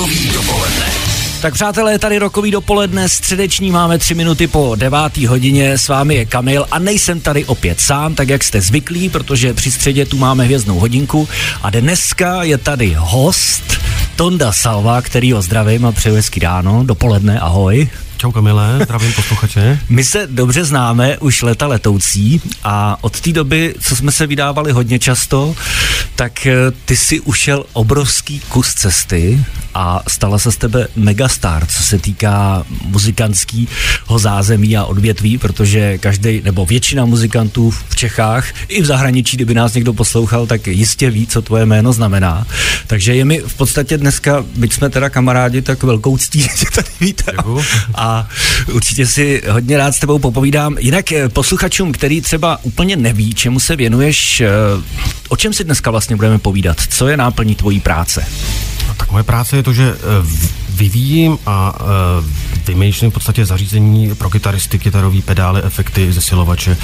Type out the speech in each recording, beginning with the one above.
Rokový dopoledne. Tak přátelé, tady rokový dopoledne, středeční máme tři minuty po devátý hodině, s vámi je Kamil a nejsem tady opět sám, tak jak jste zvyklí, protože při středě tu máme hvězdnou hodinku a dneska je tady host Tonda Salva, který ho zdravím a přeju hezký ráno, dopoledne, ahoj. Čau Kamile, zdravím posluchače. My se dobře známe už leta letoucí a od té doby, co jsme se vydávali hodně často, tak eh, ty si ušel obrovský kus cesty a stala se z tebe megastar, co se týká muzikantského zázemí a odvětví, protože každý nebo většina muzikantů v Čechách i v zahraničí, kdyby nás někdo poslouchal, tak jistě ví, co tvoje jméno znamená. Takže je mi v podstatě dneska, byť jsme teda kamarádi, tak velkou ctí, že tady víte. A určitě si hodně rád s tebou popovídám. Jinak eh, posluchačům, který třeba úplně neví, čemu se věnuješ, eh, o čem si dneska vlastně budeme povídat? Co je náplní tvojí práce? No, tak moje práce je to, že eh, vyvíjím a vymýšlím v podstatě zařízení pro kytaristy, kytarový pedály, efekty, zesilovače.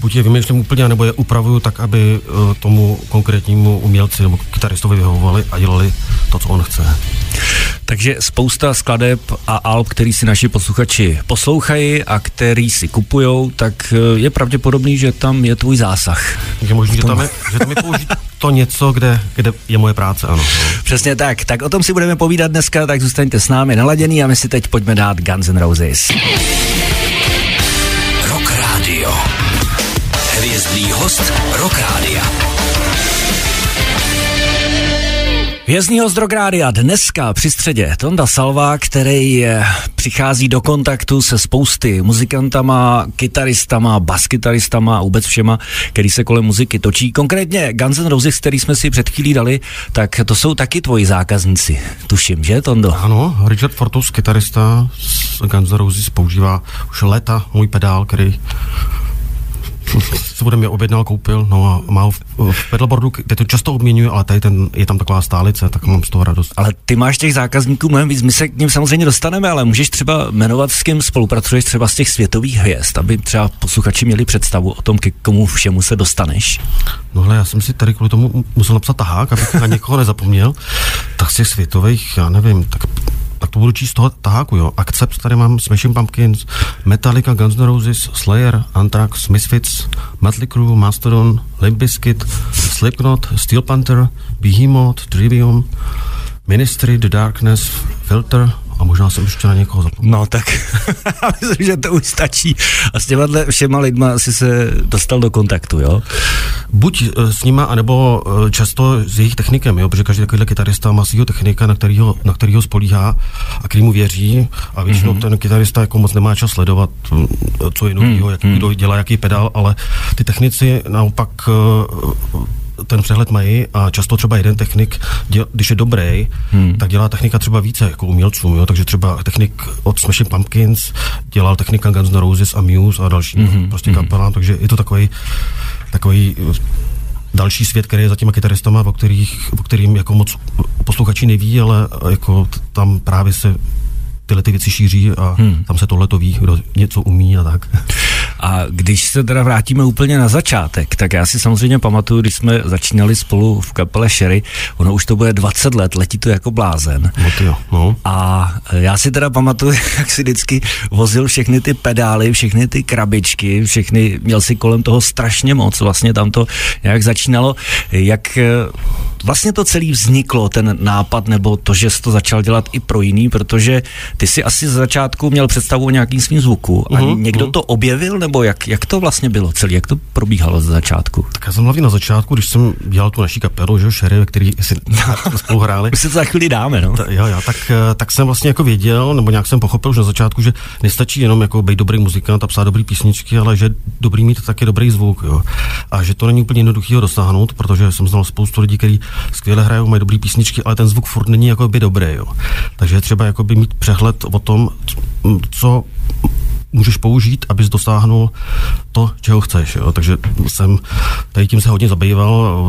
Buď je vymýšlím úplně, nebo je upravuju tak, aby tomu konkrétnímu umělci nebo kytaristovi vyhovovali a dělali to, co on chce. Takže spousta skladeb a alb, který si naši posluchači poslouchají a který si kupujou, tak je pravděpodobný, že tam je tvůj zásah. Je možný, že tam je, že tam je použít to něco, kde, kde je moje práce, ano. Přesně tak. Tak o tom si budeme povídat dneska, tak zůstaňte s námi naladěný a my si teď pojďme dát Guns N' Roses. Rock Radio. Hvězdný host Rock Radio. Vězního z Drográdia dneska při středě Tonda Salva, který přichází do kontaktu se spousty muzikantama, kytaristama, baskytaristama a vůbec všema, který se kolem muziky točí. Konkrétně Guns N' Roses, který jsme si před chvílí dali, tak to jsou taky tvoji zákazníci. Tuším, že Tondo? Ano, Richard Fortus, kytarista z Guns N' Roses, používá už leta můj pedál, který se ode mě objednal, koupil, no a má ho v, v pedalboardu, kde to často obměňuje, ale tady ten, je tam taková stálice, tak mám z toho radost. Ale ty máš těch zákazníků mnohem víc, my se k ním samozřejmě dostaneme, ale můžeš třeba jmenovat, s kým spolupracuješ třeba z těch světových hvězd, aby třeba posluchači měli představu o tom, k komu všemu se dostaneš. No hele, já jsem si tady kvůli tomu musel napsat tahák, abych na někoho nezapomněl. Tak z těch světových, já nevím, tak tak to budu číst toho taháku, jo. Accept, tady mám Smashing Pumpkins, Metallica, Guns N' Roses, Slayer, Anthrax, Misfits, Mötley Crüe, Mastodon, Limp Bizkit, Slipknot, Steel Panther, Behemoth, Trivium, Ministry, The Darkness, Filter, a možná jsem ještě na někoho zapomněl. No tak, myslím, že to už stačí. A s těma všema lidma si se dostal do kontaktu, jo? Buď eh, s nima, anebo eh, často s jejich technikem, jo? protože každý takovýhle kytarista má svého technika, na kterýho, na kterýho spolíhá a který mu věří a většinou mm-hmm. ten kytarista jako moc nemá čas sledovat, hm, co je novýho, mm-hmm. jak kdo dělá jaký pedál, ale ty technici naopak eh, ten přehled mají a často třeba jeden technik, děl, když je dobrý, hmm. tak dělá technika třeba více jako umělcům, jo? takže třeba technik od Smashing Pumpkins dělal technika Guns N' Roses a Muse a další hmm. prostě hmm. kapela, takže je to takový takový další svět, který je za těma kytaristama, o, kterých, o kterým jako moc posluchači neví, ale jako tam právě se tyhle ty věci šíří a hmm. tam se tohle to ví, kdo něco umí a tak. A když se teda vrátíme úplně na začátek, tak já si samozřejmě pamatuju, když jsme začínali spolu v kapele Sherry, ono už to bude 20 let, letí to jako blázen. No to jo, no. A já si teda pamatuju, jak si vždycky vozil všechny ty pedály, všechny ty krabičky, všechny, měl si kolem toho strašně moc, vlastně tam to nějak začínalo, jak vlastně to celý vzniklo, ten nápad, nebo to, že jsi to začal dělat i pro jiný, protože ty si asi z začátku měl představu o nějakým svým zvuku a uh-huh, někdo uh-huh. to objevil, nebo jak, jak to vlastně bylo celý, jak to probíhalo ze začátku? Tak já jsem hlavně na začátku, když jsem dělal tu naší kapelu, že Sherry, který si spolu hráli. My si to za chvíli dáme, no. Ta, jo, jo, tak, eh, tak jsem vlastně jako věděl, nebo nějak jsem pochopil už na začátku, že nestačí jenom jako být dobrý muzikant a psát dobrý písničky, ale že dobrý mít taky dobrý zvuk, jo. A že to není úplně jednoduché ho dosáhnout, protože jsem znal spoustu lidí, kteří skvěle hrajou, mají dobré písničky, ale ten zvuk furt není jako by dobrý, jo. Takže třeba jako by mít přehled o tom, co můžeš použít, abys dosáhnul to, čeho chceš. Jo. Takže jsem tady tím se hodně zabýval,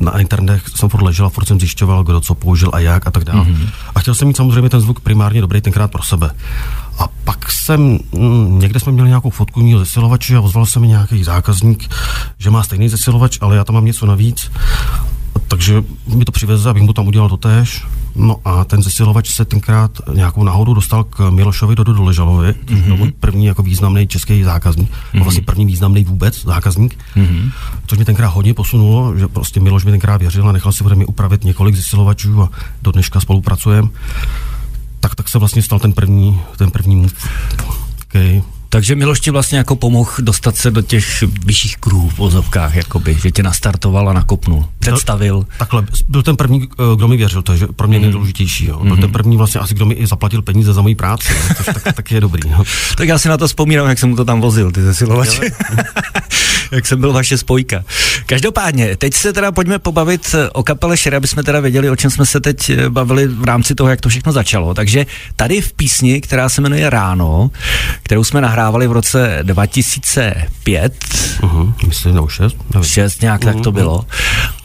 na internetech jsem furt ležel a furt jsem zjišťoval, kdo co použil a jak a tak dále. Mm-hmm. A chtěl jsem mít samozřejmě ten zvuk primárně dobrý tenkrát pro sebe. A pak jsem, mm, někde jsme měli nějakou fotku mého zesilovače a ozval se mi nějaký zákazník, že má stejný zesilovač, ale já tam mám něco navíc takže mi to přiveze, abych mu tam udělal to též. No a ten zesilovač se tenkrát nějakou náhodou dostal k Milošovi do Doležalovi, mm-hmm. to byl první jako významný český zákazník, mm-hmm. vlastně první významný vůbec zákazník, mm-hmm. což mě tenkrát hodně posunulo, že prostě Miloš mi tenkrát věřil a nechal si ode mě upravit několik zesilovačů a do dneška spolupracujeme. Tak, tak se vlastně stal ten první, ten první move. Okay. Takže Miloš ti vlastně jako pomohl dostat se do těch vyšších kruhů v vozovkách, jakoby, že tě nastartoval a nakopnul, představil. Takhle, byl ten první, eh, kdo mi věřil, to je pro mě mm. nejdůležitější. Jo. Byl mm. ten první vlastně asi, kdo mi i zaplatil peníze za moji práci, jo, což tak, tak je dobrý. Jo. tak já si na to vzpomínám, jak jsem mu to tam vozil, ty zesilovače. jak jsem byl vaše spojka. Každopádně, teď se teda pojďme pobavit eh, o kapele Šer, aby jsme teda věděli, o čem jsme se teď eh, bavili v rámci toho, jak to všechno začalo. Takže tady v písni, která se jmenuje Ráno, kterou jsme nahrávali v roce 2005. Uh-huh, myslím, nebo 6. 6 nějak uh-huh. tak to mhm. bylo.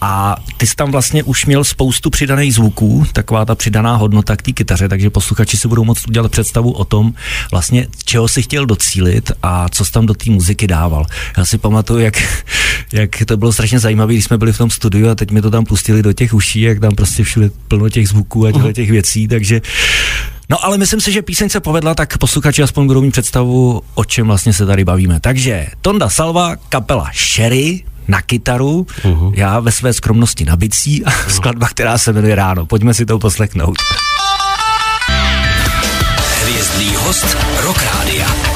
A ty jsi tam vlastně už měl spoustu přidaných zvuků, taková ta přidaná hodnota k té kytaře, takže posluchači si budou moct udělat představu o tom, vlastně čeho si chtěl docílit a co jsi tam do té muziky dával. Já si pamatuju, jak, jak to bylo strašně zajímavé, když jsme byli v tom studiu a teď mi to tam pustili do těch uší, jak tam prostě všude plno těch zvuků a těchto těch věcí, takže No ale myslím si, že píseň se povedla, tak posluchači aspoň budou mít představu, o čem vlastně se tady bavíme. Takže Tonda Salva, kapela Sherry, na kytaru, uh-huh. já ve své skromnosti na bicí a uh-huh. skladba, která se jmenuje Ráno. Pojďme si to poslechnout. Hvězdný host Rock Rádia.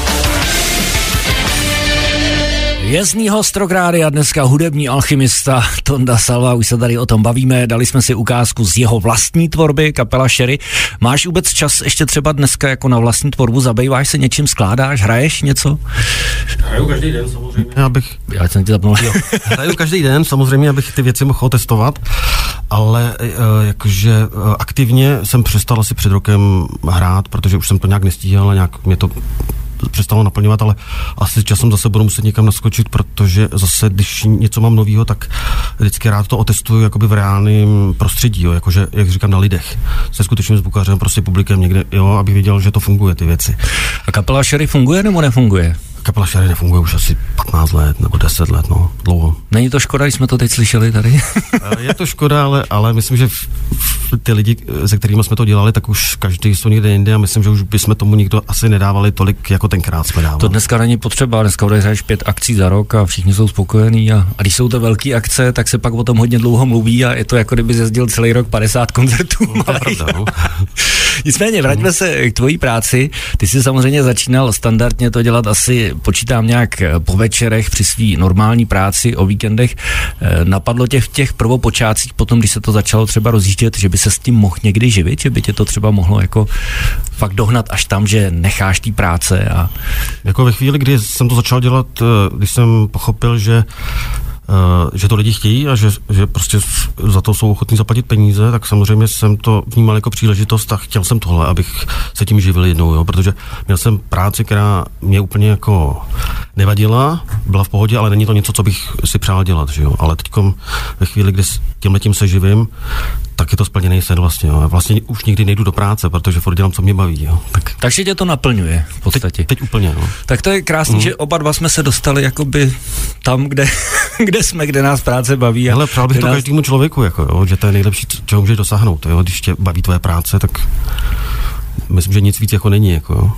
Jezdní host a dneska hudební alchymista Tonda Salva, už se tady o tom bavíme, dali jsme si ukázku z jeho vlastní tvorby, kapela Sherry. Máš vůbec čas ještě třeba dneska jako na vlastní tvorbu, zabýváš se něčím, skládáš, hraješ něco? Hraju každý den samozřejmě. Já bych... Já jsem ti zapnul. Hraju každý den samozřejmě, abych ty věci mohl testovat, ale uh, jakože uh, aktivně jsem přestal asi před rokem hrát, protože už jsem to nějak nestíhal a nějak mě to přestalo naplňovat, ale asi časem zase budu muset někam naskočit, protože zase, když něco mám nového, tak vždycky rád to otestuju jakoby v reálném prostředí, jo, jakože, jak říkám, na lidech. Se skutečným zvukařem, prostě publikem někde, jo, aby viděl, že to funguje, ty věci. A kapela Sherry funguje nebo nefunguje? kapela Šary nefunguje už asi 15 let nebo 10 let, no, dlouho. Není to škoda, když jsme to teď slyšeli tady? Eh, je to škoda, ale, ale myslím, že v, v, ty lidi, se kterými jsme to dělali, tak už každý jsou někde jinde a myslím, že už bychom tomu nikdo asi nedávali tolik, jako tenkrát jsme dávali. To dneska není potřeba, dneska odehráš pět akcí za rok a všichni jsou spokojení a, a když jsou to velké akce, tak se pak o tom hodně dlouho mluví a je to jako kdyby jezdil celý rok 50 koncertů. No, to je pravda, no. Nicméně, vraťme se k tvojí práci. Ty jsi samozřejmě začínal standardně to dělat asi, počítám nějak eh, po večerech při své normální práci o víkendech. Eh, napadlo tě v těch prvopočátcích, potom, když se to začalo třeba rozjíždět, že by se s tím mohl někdy živit, že by tě to třeba mohlo jako fakt dohnat až tam, že necháš té práce a... Jako ve chvíli, kdy jsem to začal dělat, eh, když jsem pochopil, že že to lidi chtějí a že, že prostě za to jsou ochotní zaplatit peníze, tak samozřejmě jsem to vnímal jako příležitost a chtěl jsem tohle, abych se tím živil jednou, jo, protože měl jsem práci, která mě úplně jako nevadila, byla v pohodě, ale není to něco, co bych si přál dělat, že jo. Ale teď ve chvíli, kdy tímhle tím se živím, tak je to splněný sen vlastně. Jo. Vlastně už nikdy nejdu do práce, protože furt dělám, co mě baví. Jo. Tak. Takže tě to naplňuje v podstatě. Teď, teď úplně, no. Tak to je krásný, mm. že oba dva jsme se dostali jakoby tam, kde, kde jsme, kde nás práce baví. Ale přál bych to nás... každému člověku, jako, jo, že to je nejlepší, čeho můžeš dosáhnout. Jo. Když tě baví tvoje práce, tak myslím, že nic víc jako není. Jako.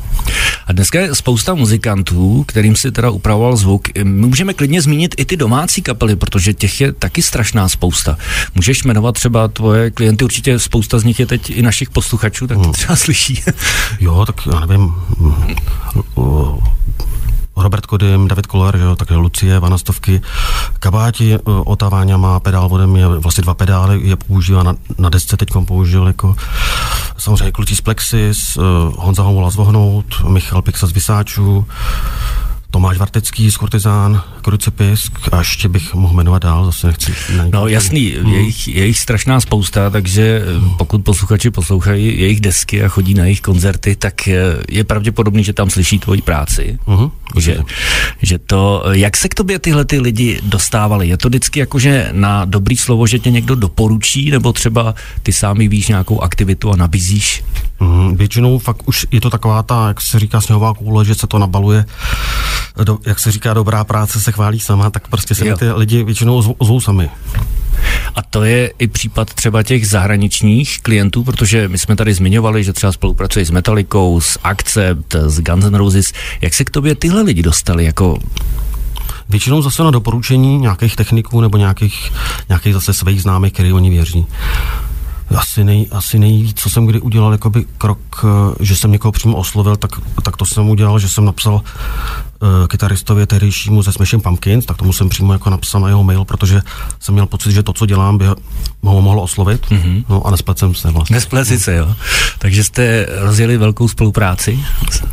A dneska je spousta muzikantů, kterým si teda upravoval zvuk. My můžeme klidně zmínit i ty domácí kapely, protože těch je taky strašná spousta. Můžeš jmenovat třeba tvoje klienty, určitě spousta z nich je teď i našich posluchačů, tak to hmm. třeba slyší. jo, tak já nevím. Robert Kodym, David Koller, jo, také Lucie, Vanastovky, Kabáti, e, Otaváňa má pedál ode mě, vlastně dva pedály, je používá na, na desce, teď použil jako samozřejmě kluci z Plexis, uh, Honza Homola z Vohnout, Michal Pixa z Vysáčů, Tomáš Vartecký z Kortizán, Krucipisk a ještě bych mohl jmenovat dál, zase nechci. No jasný, hmm. je, jich, je jich strašná spousta, takže hmm. pokud posluchači poslouchají jejich desky a chodí na jejich koncerty, tak je pravděpodobný, že tam slyší tvoji práci. Hmm. Že, že to, jak se k tobě tyhle ty lidi dostávali? Je to vždycky jakože na dobrý slovo, že tě někdo doporučí, nebo třeba ty sám víš nějakou aktivitu a nabízíš? Hmm, většinou fakt už je to taková ta, jak se říká, sněhová koule, že se to nabaluje do, jak se říká, dobrá práce se chválí sama, tak prostě se ty lidi většinou ozvou, ozvou sami. A to je i případ třeba těch zahraničních klientů, protože my jsme tady zmiňovali, že třeba spolupracují s Metallicou, s Accept, s Guns N' Roses. Jak se k tobě tyhle lidi dostali? Jako Většinou zase na doporučení nějakých techniků nebo nějakých, nějakých zase svých známých, který oni věří asi, nej, asi nejvíc, co jsem kdy udělal, jakoby krok, eh, že jsem někoho přímo oslovil, tak, tak to jsem udělal, že jsem napsal uh, kytaristově tehdejšímu ze Smashing Pumpkins, tak tomu jsem přímo jako napsal na jeho mail, protože jsem měl pocit, že to, co dělám, by ho mohlo oslovit. Mm-hmm. No a nesplet jsem se vlastně. Nesplet se, jo. Takže jste rozjeli velkou spolupráci?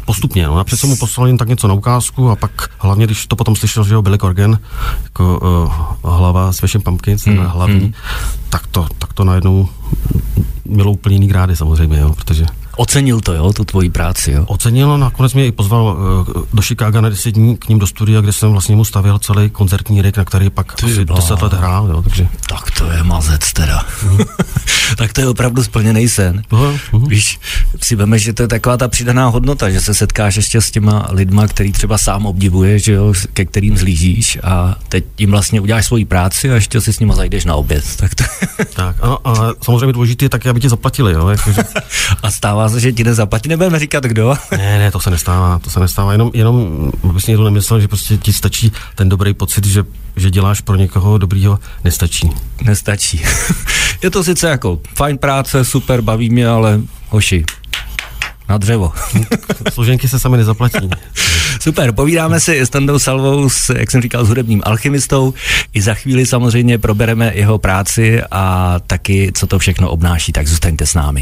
Postupně, no. Napřed jsem mu poslal jen tak něco na ukázku a pak hlavně, když to potom slyšel, že jo, Billy Corgan, jako uh, hlava Smashing Pumpkins, mm, hlavní, mm. tak to, tak to najednou mělo úplně jiný grády samozřejmě, jo, protože Ocenil to, jo, tu tvoji práci, jo? Ocenil, a nakonec mě i pozval uh, do Chicaga na 10 dní k ním do studia, kde jsem vlastně mu stavěl celý koncertní rek, na který pak Ty asi 10 let hrál, jo, takže... Tak to je mazec teda. Mm. tak to je opravdu splněný sen. Uh-huh. Víš, si veme, že to je taková ta přidaná hodnota, že se setkáš ještě s těma lidma, který třeba sám obdivuje, že jo, ke kterým zlížíš a teď jim vlastně uděláš svoji práci a ještě si s nima zajdeš na oběd. Tak, to... tak a, a samozřejmě důležité je taky, aby ti zaplatili, jo. Jakože... a stává se, že ti nezaplatí, nebudeme říkat kdo. ne, ne, to se nestává, to se nestává, jenom, jenom aby si někdo nemyslel, že prostě ti stačí ten dobrý pocit, že že děláš pro někoho dobrýho, nestačí. Nestačí. je to sice jako fajn práce, super, baví mě, ale hoši, na dřevo. Složenky se sami nezaplatí. Super, povídáme si s Tandou Salvou, s, jak jsem říkal, s hudebním alchymistou. I za chvíli samozřejmě probereme jeho práci a taky, co to všechno obnáší, tak zůstaňte s námi.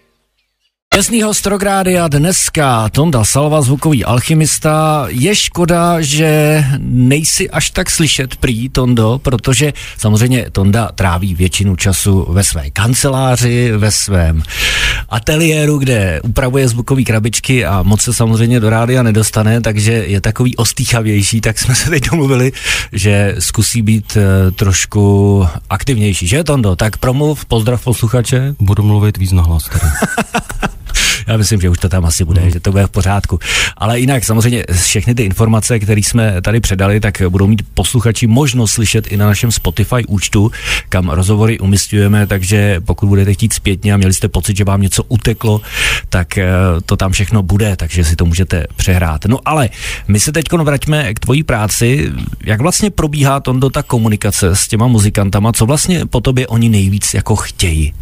Jasný host a dneska Tonda Salva, zvukový alchymista. Je škoda, že nejsi až tak slyšet prý, Tondo, protože samozřejmě Tonda tráví většinu času ve své kanceláři, ve svém ateliéru, kde upravuje zvukové krabičky a moc se samozřejmě do rádia nedostane, takže je takový ostýchavější, tak jsme se teď domluvili, že zkusí být uh, trošku aktivnější, že Tondo? Tak promluv, pozdrav posluchače. Budu mluvit víc na hlas Já myslím, že už to tam asi bude, mm. že to bude v pořádku. Ale jinak samozřejmě všechny ty informace, které jsme tady předali, tak budou mít posluchači možnost slyšet i na našem Spotify účtu, kam rozhovory umistujeme, takže pokud budete chtít zpětně a měli jste pocit, že vám něco uteklo, tak eh, to tam všechno bude, takže si to můžete přehrát. No ale my se teď vraťme k tvojí práci. Jak vlastně probíhá to ta komunikace s těma muzikantama, co vlastně po tobě oni nejvíc jako chtějí?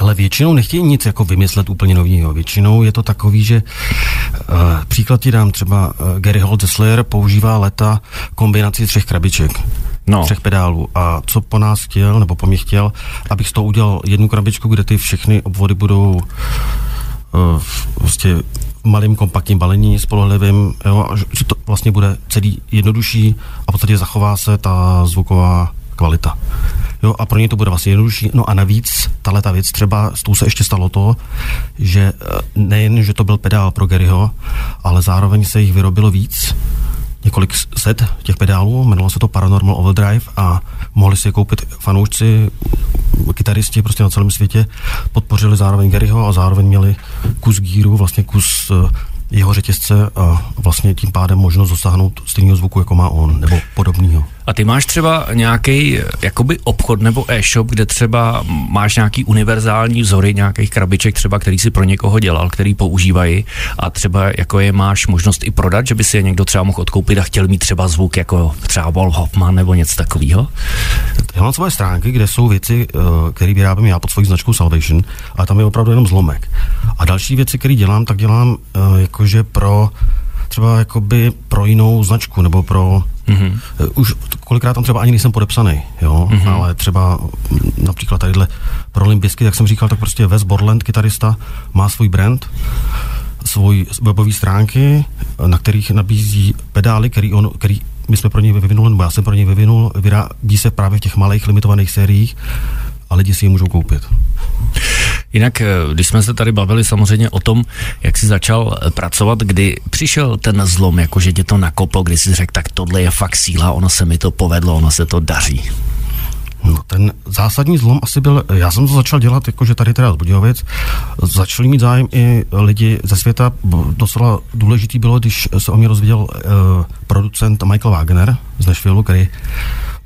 Hele, většinou nechtějí nic jako vymyslet úplně nového. Většinou je to takový, že uh, příklad ti dám třeba uh, Gary Holt ze Slayer používá leta kombinaci třech krabiček. No. Třech pedálů. A co po nás chtěl, nebo po mě chtěl, abych z toho udělal jednu krabičku, kde ty všechny obvody budou uh, vlastně malým kompaktním balení spolehlivým, jo, a že to vlastně bude celý jednodušší a v podstatě zachová se ta zvuková kvalita. Jo, a pro ně to bude vlastně jednodušší. No a navíc, tahle ta věc třeba, s tou se ještě stalo to, že eh, nejen, že to byl pedál pro Garyho, ale zároveň se jich vyrobilo víc, několik set těch pedálů, jmenovalo se to Paranormal Overdrive a mohli si je koupit fanoušci, kytaristi prostě na celém světě, podpořili zároveň Garyho a zároveň měli kus gíru, vlastně kus eh, jeho řetězce a vlastně tím pádem možnost dosáhnout stejného zvuku, jako má on, nebo podobného. A ty máš třeba nějaký jakoby obchod nebo e-shop, kde třeba máš nějaký univerzální vzory nějakých krabiček třeba, který si pro někoho dělal, který používají a třeba jako je máš možnost i prodat, že by si je někdo třeba mohl odkoupit a chtěl mít třeba zvuk jako třeba Wall Hoffman nebo něco takového? Já mám svoje stránky, kde jsou věci, eh, které vyrábím já pod svojí značkou Salvation, a tam je opravdu jenom zlomek. A další věci, které dělám, tak dělám eh, jakože pro třeba jakoby pro jinou značku nebo pro mm-hmm. už kolikrát tam třeba ani nejsem podepsaný, jo, mm-hmm. ale třeba například tadyhle pro Olympijsky, jak jsem říkal, tak prostě Wes Borland, kytarista, má svůj brand, svoji webové stránky, na kterých nabízí pedály, který, on, který my jsme pro něj vyvinuli, nebo já jsem pro něj vyvinul, vyrábí se právě v těch malých limitovaných sériích a lidi si je můžou koupit. Jinak, eh, když jsme se tady bavili samozřejmě o tom, jak jsi začal eh, pracovat, kdy přišel ten zlom, jakože tě to nakoplo, kdy jsi řekl, tak tohle je fakt síla, ono se mi to povedlo, ono se to daří. No, ten zásadní zlom asi byl, já jsem to začal dělat, jakože tady teda z Budějovic, začali mít zájem i lidi ze světa, docela důležitý bylo, když se o mě rozvěděl uh, producent Michael Wagner z Nashville, který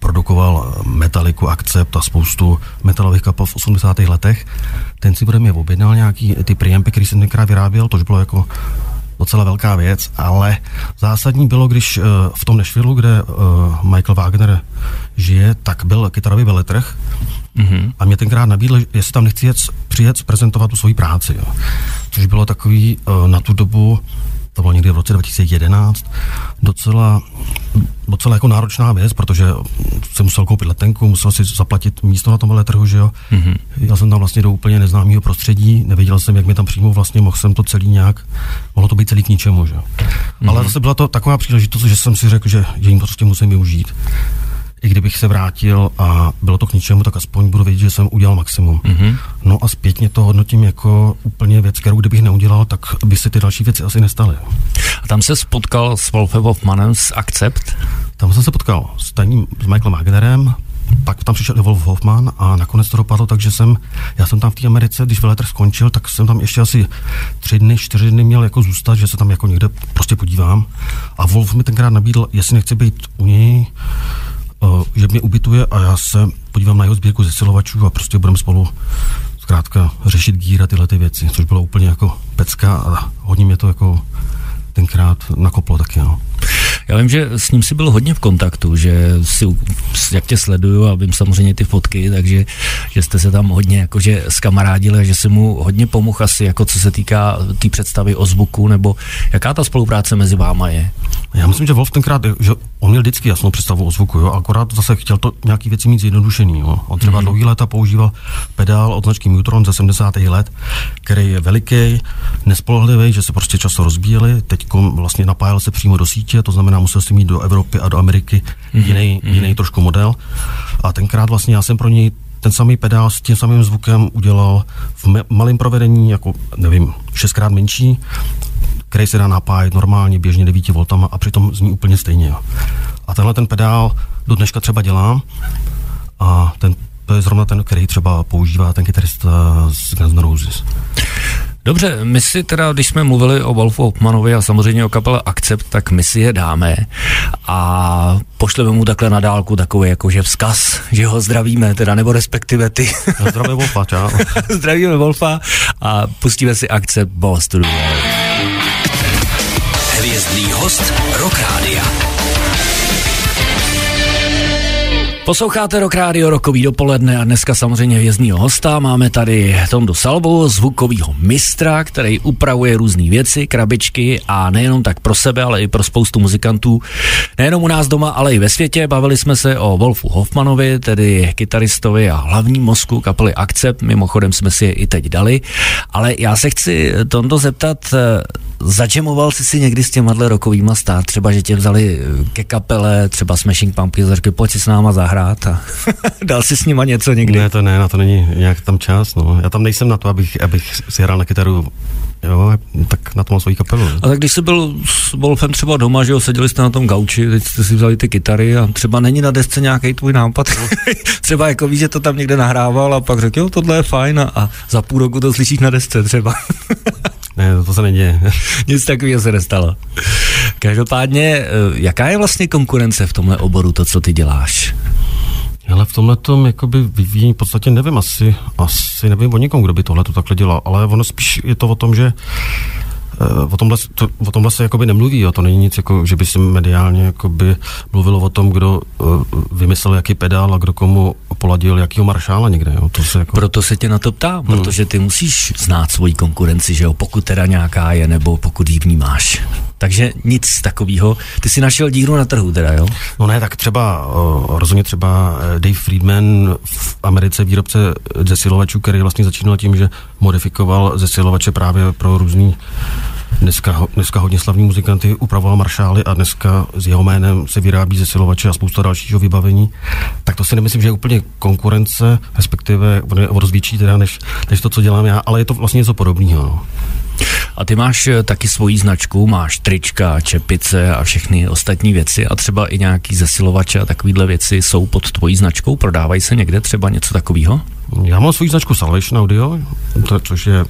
produkoval Metaliku, Accept a spoustu metalových kapel v 80. letech. Ten si bude mě objednal nějaký ty preampy, který jsem tenkrát vyráběl, tož bylo jako docela velká věc, ale zásadní bylo, když uh, v tom Nashville, kde uh, Michael Wagner žije, tak byl kytarový veletrh mm-hmm. a mě tenkrát nabídl, jestli tam nechci jet, přijet prezentovat tu svoji práci. Jo. Což bylo takový uh, na tu dobu to bylo někdy v roce 2011, docela, docela jako náročná věc, protože jsem musel koupit letenku, musel si zaplatit místo na tom veletrhu, že jo. Mm-hmm. Já jsem tam vlastně do úplně neznámého prostředí, nevěděl jsem, jak mi tam přijmou, vlastně mohl jsem to celý nějak, mohlo to být celý k ničemu, že jo. Mm-hmm. Ale zase byla to taková příležitost, že jsem si řekl, že, že jim prostě musím využít i kdybych se vrátil a bylo to k ničemu, tak aspoň budu vědět, že jsem udělal maximum. Mm-hmm. No a zpětně to hodnotím jako úplně věc, kterou kdybych neudělal, tak by se ty další věci asi nestaly. A tam se spotkal s Wolfem Hoffmanem z Accept? Tam jsem se potkal s, tajním, s Michaelem Wagnerem, pak tam přišel i Wolf Hoffman a nakonec to dopadlo tak, že jsem, já jsem tam v té Americe, když veletrh skončil, tak jsem tam ještě asi tři dny, čtyři dny měl jako zůstat, že se tam jako někde prostě podívám. A Wolf mi tenkrát nabídl, jestli nechci být u něj, že mě ubytuje a já se podívám na jeho sbírku zesilovačů a prostě budeme spolu zkrátka řešit gíra tyhle ty věci, což bylo úplně jako pecka a hodně mě to jako tenkrát nakoplo taky, no. Já vím, že s ním si byl hodně v kontaktu, že si, jak tě sleduju a vím samozřejmě ty fotky, takže že jste se tam hodně jakože skamarádili a že si mu hodně pomohl asi, jako co se týká té tý představy o zvuku, nebo jaká ta spolupráce mezi váma je? Já myslím, že Wolf tenkrát, že on měl vždycky jasnou představu o zvuku, jo, akorát zase chtěl to nějaký věci mít zjednodušený. Jo. On třeba mm. dlouhý léta používal pedál od značky Mutron ze 70. let, který je veliký, nespolehlivý, že se prostě často rozbíjeli, teď vlastně napájel se přímo do sítě, to znamená, musel si mít do Evropy a do Ameriky mm. jiný, mm. jiný trošku model. A tenkrát vlastně já jsem pro něj ten samý pedál s tím samým zvukem udělal v malém provedení, jako nevím, šestkrát menší, který se dá napájet normálně, běžně 9 V a přitom zní úplně stejně. Jo. A tenhle ten pedál do dneška třeba dělám a ten, to je zrovna ten, který třeba používá ten kytarista z Guns N' Roses. Dobře, my si teda, když jsme mluvili o Wolfu Hopmanovi a samozřejmě o kapele Accept, tak my si je dáme a pošleme mu takhle na dálku takový jakože vzkaz, že ho zdravíme, teda nebo respektive ty. Zdravíme Wolfa, čau. zdravíme Wolfa a pustíme si Accept Boss to the Hvězdný host Rock Rádia. Posloucháte Rock Radio Rokový dopoledne a dneska samozřejmě hvězdního hosta. Máme tady Tondu Salvu, zvukovýho mistra, který upravuje různé věci, krabičky a nejenom tak pro sebe, ale i pro spoustu muzikantů. Nejenom u nás doma, ale i ve světě. Bavili jsme se o Wolfu Hoffmanovi, tedy kytaristovi a hlavním mozku kapely Accept. Mimochodem jsme si je i teď dali. Ale já se chci Tondo zeptat, Začemoval jsi si někdy s těma rokovýma stát, třeba, že tě vzali ke kapele, třeba Smashing Pumpkins, řekli, pojď si s náma zahrát a dal si s nima něco někdy? Ne, to ne, na to není nějak tam čas, no. Já tam nejsem na to, abych, abych si hrál na kytaru Jo, tak na to mám svoji kapelu. A tak když jsi byl s Wolfem třeba doma, že jo, seděli jste na tom gauči, teď jste si vzali ty kytary a třeba není na desce nějaký tvůj nápad. třeba jako víš, že to tam někde nahrával a pak řekl, jo, tohle je fajn a, a za půl roku to slyšíš na desce třeba. Ne, to se neděje. Nic takového se nestalo. Každopádně, eh, jaká je vlastně konkurence v tomhle oboru, to, co ty děláš? Ale v tomhle tom jakoby vyvíjí v podstatě nevím, asi, asi nevím o nikom, kdo by tohle to takhle dělal, ale ono spíš je to o tom, že Eh, o tomhle, to, o tomhle se jakoby nemluví, jo. to není nic, jako, že by se mediálně jakoby mluvilo o tom, kdo uh, vymyslel jaký pedál a kdo komu poladil jakýho maršála někde. Jo. To se jako... Proto se tě na to ptám, hmm. protože ty musíš znát svoji konkurenci, že jo, pokud teda nějaká je, nebo pokud ji vnímáš. Takže nic takového. Ty si našel díru na trhu teda, jo? No ne, tak třeba, uh, rozhodně třeba Dave Friedman v Americe výrobce zesilovačů, který vlastně začínal tím, že modifikoval zesilovače právě pro různý dneska, dneska hodně slavní muzikanty upravoval maršály a dneska s jeho jménem se vyrábí zesilovače a spousta dalšího vybavení, tak to si nemyslím, že je úplně konkurence, respektive o rozvětší teda, než, než to, co dělám já, ale je to vlastně něco podobného. No. A ty máš eh, taky svoji značku, máš trička, čepice a všechny ostatní věci a třeba i nějaký zesilovače a takovéhle věci jsou pod tvojí značkou, prodávají se někde třeba něco takového? Já mám svou značku Salvation Audio, to, což je,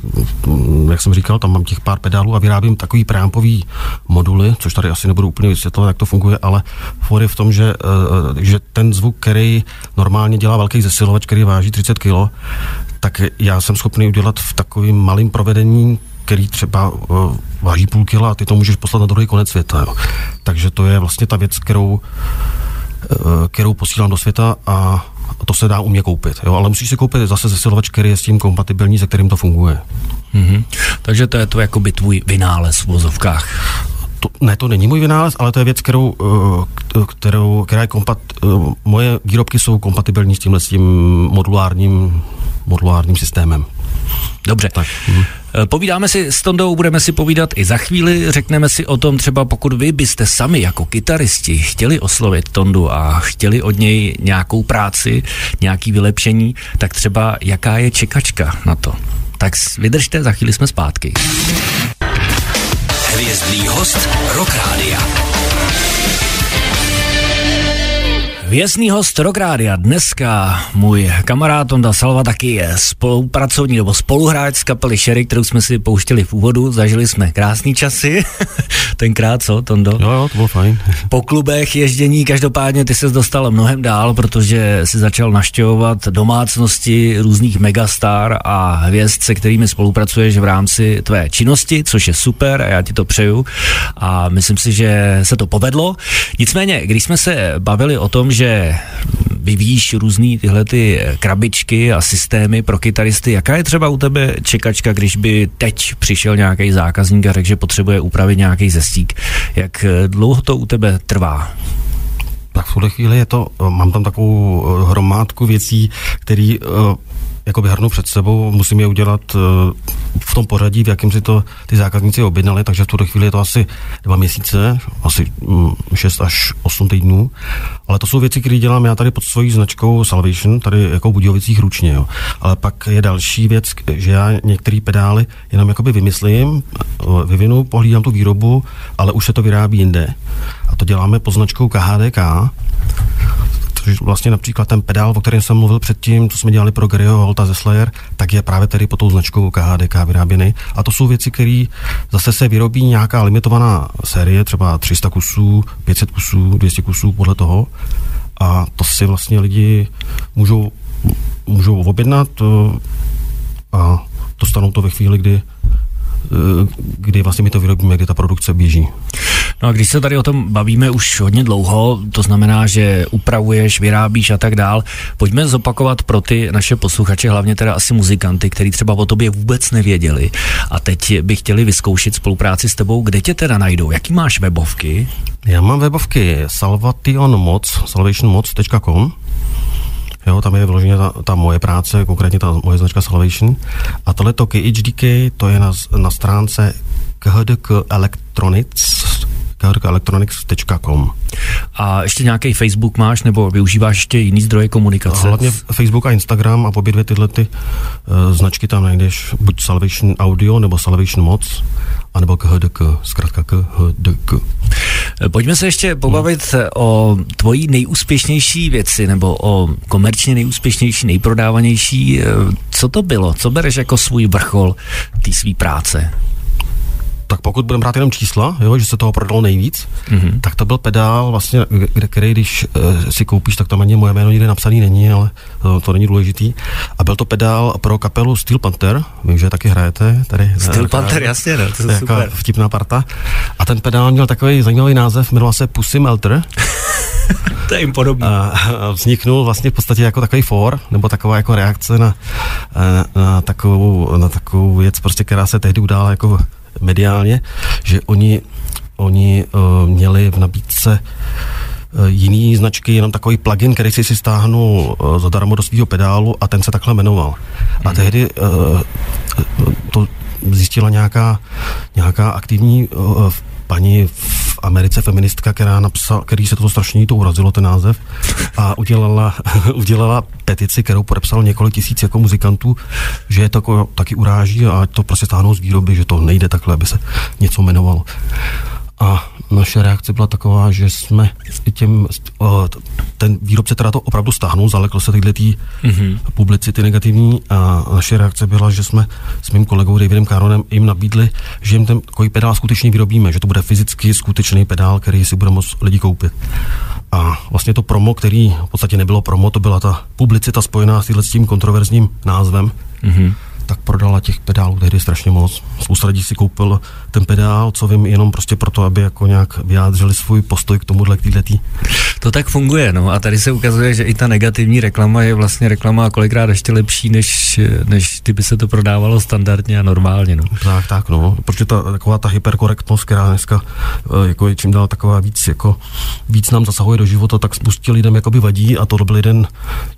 mm, jak jsem říkal, tam mám těch pár pedálů a vyrábím takový preampový moduly, což tady asi nebudu úplně vysvětlovat, jak to funguje, ale for je v tom, že, eh, že ten zvuk, který normálně dělá velký zesilovač, který váží 30 kg, tak já jsem schopný udělat v takovým malým provedení který třeba uh, váží půl kila a ty to můžeš poslat na druhý konec světa. Jo. Takže to je vlastně ta věc, kterou, uh, kterou posílám do světa a to se dá u mě koupit. Jo. Ale musíš si koupit zase zesilovač, který je s tím kompatibilní, se kterým to funguje. Mm-hmm. Takže to je to jako by tvůj vynález v vozovkách. To, ne, to není můj vynález, ale to je věc, kterou, kterou, která je kompat, moje výrobky jsou kompatibilní s tímhle s tím modulárním, modulárním systémem. Dobře. Tak. Mhm. Povídáme si s Tondou, budeme si povídat i za chvíli, řekneme si o tom třeba pokud vy byste sami jako kytaristi chtěli oslovit Tondu a chtěli od něj nějakou práci, nějaký vylepšení, tak třeba jaká je čekačka na to. Tak vydržte, za chvíli jsme zpátky. Hvězdný host Rock Rádia. Vězný host Rokrádia dneska můj kamarád Tonda Salva taky je spolupracovník nebo spoluhráč z kapely Sherry, kterou jsme si pouštěli v úvodu, zažili jsme krásný časy, tenkrát co, Tondo? Jo, jo, to bylo fajn. po klubech ježdění, každopádně ty se dostal mnohem dál, protože si začal naštěvovat domácnosti různých megastar a hvězd, se kterými spolupracuješ v rámci tvé činnosti, což je super a já ti to přeju a myslím si, že se to povedlo. Nicméně, když jsme se bavili o tom, že že vyvíjíš různý tyhle ty krabičky a systémy pro kytaristy. Jaká je třeba u tebe čekačka, když by teď přišel nějaký zákazník a řekl, že potřebuje upravit nějaký zestík? Jak dlouho to u tebe trvá? Tak v tuhle chvíli je to, mám tam takovou hromádku věcí, který jakoby hrnu před sebou, musím je udělat uh, v tom pořadí, v jakém si to ty zákazníci objednali, takže v tuto chvíli je to asi dva měsíce, asi um, šest až osm týdnů, ale to jsou věci, které dělám já tady pod svojí značkou Salvation, tady jako v Budějovicích ručně, jo. Ale pak je další věc, že já některé pedály jenom jakoby vymyslím, eh, vyvinu, pohlídám tu výrobu, ale už se to vyrábí jinde. A to děláme pod značkou KHDK, což vlastně například ten pedál, o kterém jsem mluvil předtím, co jsme dělali pro Garyho Holta ze Slayer, tak je právě tady pod tou značkou KHDK vyráběný. A to jsou věci, které zase se vyrobí nějaká limitovaná série, třeba 300 kusů, 500 kusů, 200 kusů, podle toho. A to si vlastně lidi můžou, můžou objednat eh, a dostanou to ve chvíli, kdy kdy vlastně my to vyrobíme, kdy ta produkce běží. No a když se tady o tom bavíme už hodně dlouho, to znamená, že upravuješ, vyrábíš a tak dál, pojďme zopakovat pro ty naše posluchače, hlavně teda asi muzikanty, kteří třeba o tobě vůbec nevěděli a teď by chtěli vyzkoušet spolupráci s tebou, kde tě teda najdou, jaký máš webovky? Já mám webovky salvationmoc, salvationmoc.com Jo, tam je vyloženě ta, ta moje práce, konkrétně ta moje značka Salvation. A tohleto KHDK, to je na, na stránce KHDK Electronics, electronics.com. A ještě nějaký Facebook máš, nebo využíváš ještě jiný zdroje komunikace? Hlavně Facebook a Instagram a obě dvě tyhle ty, uh, značky tam najdeš buď Salvation Audio nebo Salvation Moc, anebo KHDK, zkrátka KHDK. Pojďme se ještě pobavit hmm. o tvojí nejúspěšnější věci, nebo o komerčně nejúspěšnější, nejprodávanější. Eh, co to bylo? Co bereš jako svůj vrchol té své práce? Tak pokud budeme brát jenom čísla, jo, že se toho prodalo nejvíc, mm-hmm. tak to byl pedál, vlastně, kde, který když uh, si koupíš, tak tam ani moje jméno nikde napsaný není, ale to, to není důležitý. A byl to pedál pro kapelu Steel Panther, vím, že taky hrajete tady. Steel Panther, jasně, no, to je super. vtipná parta. A ten pedál měl takový zajímavý název, jmenoval se Pussy Melter. to je jim podobný. A, a vzniknul vlastně v podstatě jako takový for, nebo taková jako reakce na, na, na, takovou, na takovou věc, prostě, která se tehdy udála jako mediálně, že oni, oni uh, měli v nabídce uh, jiný značky, jenom takový plugin, který si si stáhnul uh, zadarmo do svého pedálu a ten se takhle jmenoval. A hmm. tehdy uh, to zjistila nějaká, nějaká aktivní uh, paní v Americe feministka, která napsal, který se to strašně to urazilo, ten název, a udělala, udělala petici, kterou podepsal několik tisíc jako muzikantů, že je to jako, taky uráží a to prostě stáhnou z výroby, že to nejde takhle, aby se něco jmenovalo. A naše reakce byla taková, že jsme těm, ten výrobce teda to opravdu stáhnul, zalekl se tyhle tý mm-hmm. publicity negativní a naše reakce byla, že jsme s mým kolegou Davidem Caronem jim nabídli, že jim ten takový pedál skutečně vyrobíme, že to bude fyzicky skutečný pedál, který si bude moct lidi koupit. A vlastně to promo, který v podstatě nebylo promo, to byla ta publicita spojená s tím kontroverzním názvem. Mm-hmm tak prodala těch pedálů tehdy strašně moc. Spousta lidí si koupil ten pedál, co vím, jenom prostě proto, aby jako nějak vyjádřili svůj postoj k tomuhle, k týhletý. To tak funguje, no a tady se ukazuje, že i ta negativní reklama je vlastně reklama kolikrát ještě lepší, než, než kdyby se to prodávalo standardně a normálně, no. Tak, tak, no, protože ta, taková ta hyperkorektnost, která dneska eh, jako je čím dál taková víc, jako víc nám zasahuje do života, tak spoustě lidem jakoby vadí a to byl jeden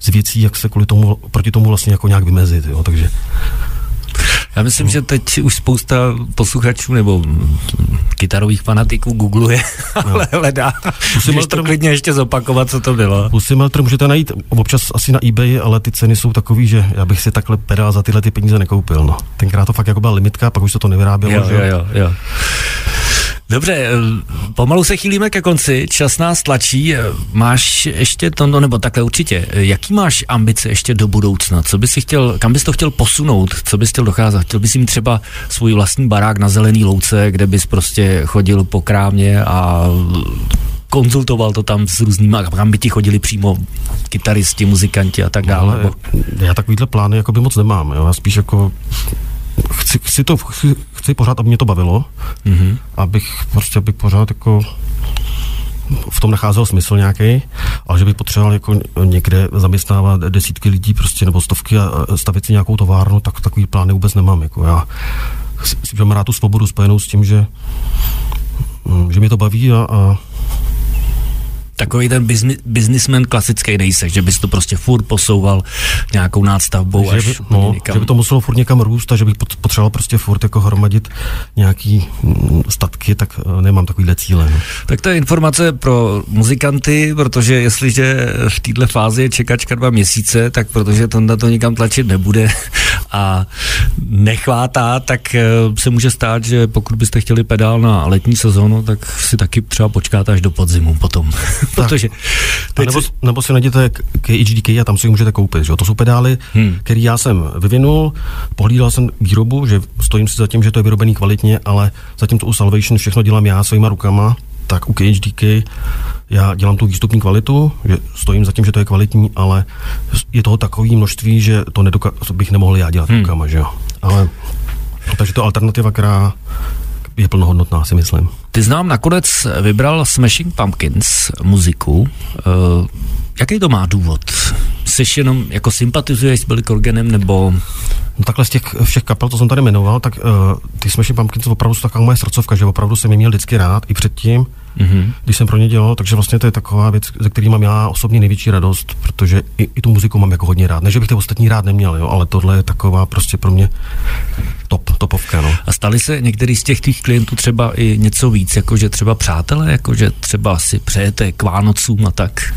z věcí, jak se kvůli tomu, proti tomu vlastně jako nějak vymezit, jo, takže já myslím, že teď už spousta posluchačů nebo kytarových fanatiků googluje, ale no. hledá. Můžeš to klidně ještě zopakovat, co to bylo. Pusimeltr můžete najít občas asi na eBay, ale ty ceny jsou takový, že já bych si takhle pedál za tyhle ty peníze nekoupil. No. Tenkrát to fakt jako byla limitka, pak už se to nevyrábělo. Jo, že? jo, jo, jo. Dobře, eh, pomalu se chýlíme ke konci, čas nás tlačí. Eh, máš ještě to, no, nebo takhle určitě, eh, jaký máš ambice ještě do budoucna? Co bys chtěl, kam bys to chtěl posunout? Co bys chtěl docházet? Chtěl bys mít třeba svůj vlastní barák na zelený louce, kde bys prostě chodil po krámě a konzultoval to tam s různými, kam by ti chodili přímo kytaristi, muzikanti a tak dále. No, já takovýhle plány jako by moc nemám, jo. já spíš jako chci, chci, to, chci, chci pořád, aby mě to bavilo, mm-hmm. abych prostě abych pořád jako v tom nacházel smysl nějaký, ale že bych potřeboval jako někde zaměstnávat desítky lidí prostě nebo stovky a stavit si nějakou továrnu, tak takový plány vůbec nemám. Jako já si mám rád tu svobodu spojenou s tím, že, že mě to baví a, a Takový ten biznis, biznismen klasický nejseš, že bys to prostě furt posouval nějakou nástavbou že by, až no, někam. že by to muselo furt někam růst a že bych potřeboval prostě furt jako hromadit nějaký mm, statky, tak eh, nemám takovýhle cíle. No. Tak to je informace pro muzikanty, protože jestliže v této fázi je čekačka dva měsíce, tak protože Tonda to nikam tlačit nebude a nechvátá, tak eh, se může stát, že pokud byste chtěli pedál na letní sezónu, tak si taky třeba počkáte až do podzimu potom. protože teď nebo, si... nebo si najděte KHDK a tam si ji můžete koupit. Že? To jsou pedály, hmm. které já jsem vyvinul, pohlídal jsem výrobu, že stojím si za tím, že to je vyrobený kvalitně, ale zatím to u Salvation všechno dělám já svýma rukama, tak u KHDK já dělám tu výstupní kvalitu, že stojím za tím, že to je kvalitní, ale je toho takové množství, že to nedoka- bych nemohl já dělat hmm. rukama, že jo. Ale takže to je alternativa, která je plnohodnotná, si myslím. Ty znám nakonec vybral Smashing Pumpkins muziku. Uh, jaký to má důvod? Jsi jenom jako sympatizuješ s Billy Corganem, nebo No takhle z těch všech kapel, co jsem tady jmenoval, tak uh, ty Smashing Pumpkins opravdu jsou taková moje srdcovka, že opravdu jsem je měl vždycky rád i předtím, mm-hmm. když jsem pro ně dělal, takže vlastně to je taková věc, ze který mám já osobně největší radost, protože i, i tu muziku mám jako hodně rád. Ne, že bych ty ostatní rád neměl, jo, ale tohle je taková prostě pro mě top, topovka. No. A stali se některý z těch tvých klientů třeba i něco víc, jakože třeba přátelé, jakože třeba si přejete k Vánocům a tak?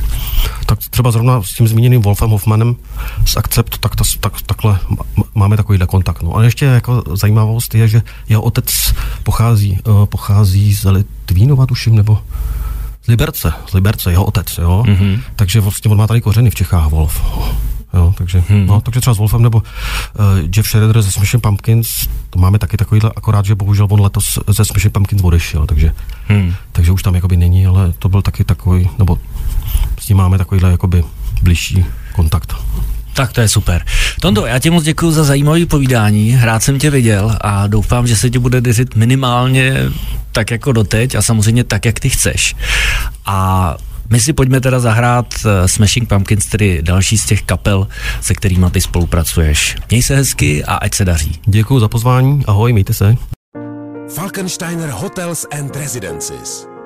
Tak třeba zrovna s tím zmíněným Wolfem Hoffmanem z Accept, tak, to, tak takhle máme takovýhle kontakt. No. A ještě jako zajímavost je, že jeho otec pochází, uh, pochází z Litvínova, tuším, nebo z Liberce, z Liberce, jeho otec, jo. Mm-hmm. Takže vlastně on má tady kořeny v Čechách, Wolf. Jo, takže, hmm. no, takže třeba s Wolfem nebo uh, Jeff Shredder ze Smashing Pumpkins, to máme taky takovýhle, akorát, že bohužel on letos ze Smashing Pumpkins odešel, takže, hmm. takže už tam jakoby není, ale to byl taky takový, nebo s ním máme takovýhle jakoby blížší kontakt. Tak to je super. Tondo, já ti moc děkuji za zajímavé povídání, rád jsem tě viděl a doufám, že se ti bude dařit minimálně tak jako doteď a samozřejmě tak, jak ty chceš. A my si pojďme teda zahrát eh, Smashing Pumpkins, tedy další z těch kapel, se kterými ty spolupracuješ. Měj se hezky a ať se daří. Děkuji za pozvání, ahoj, mějte se. Falkensteiner Hotels and Residences.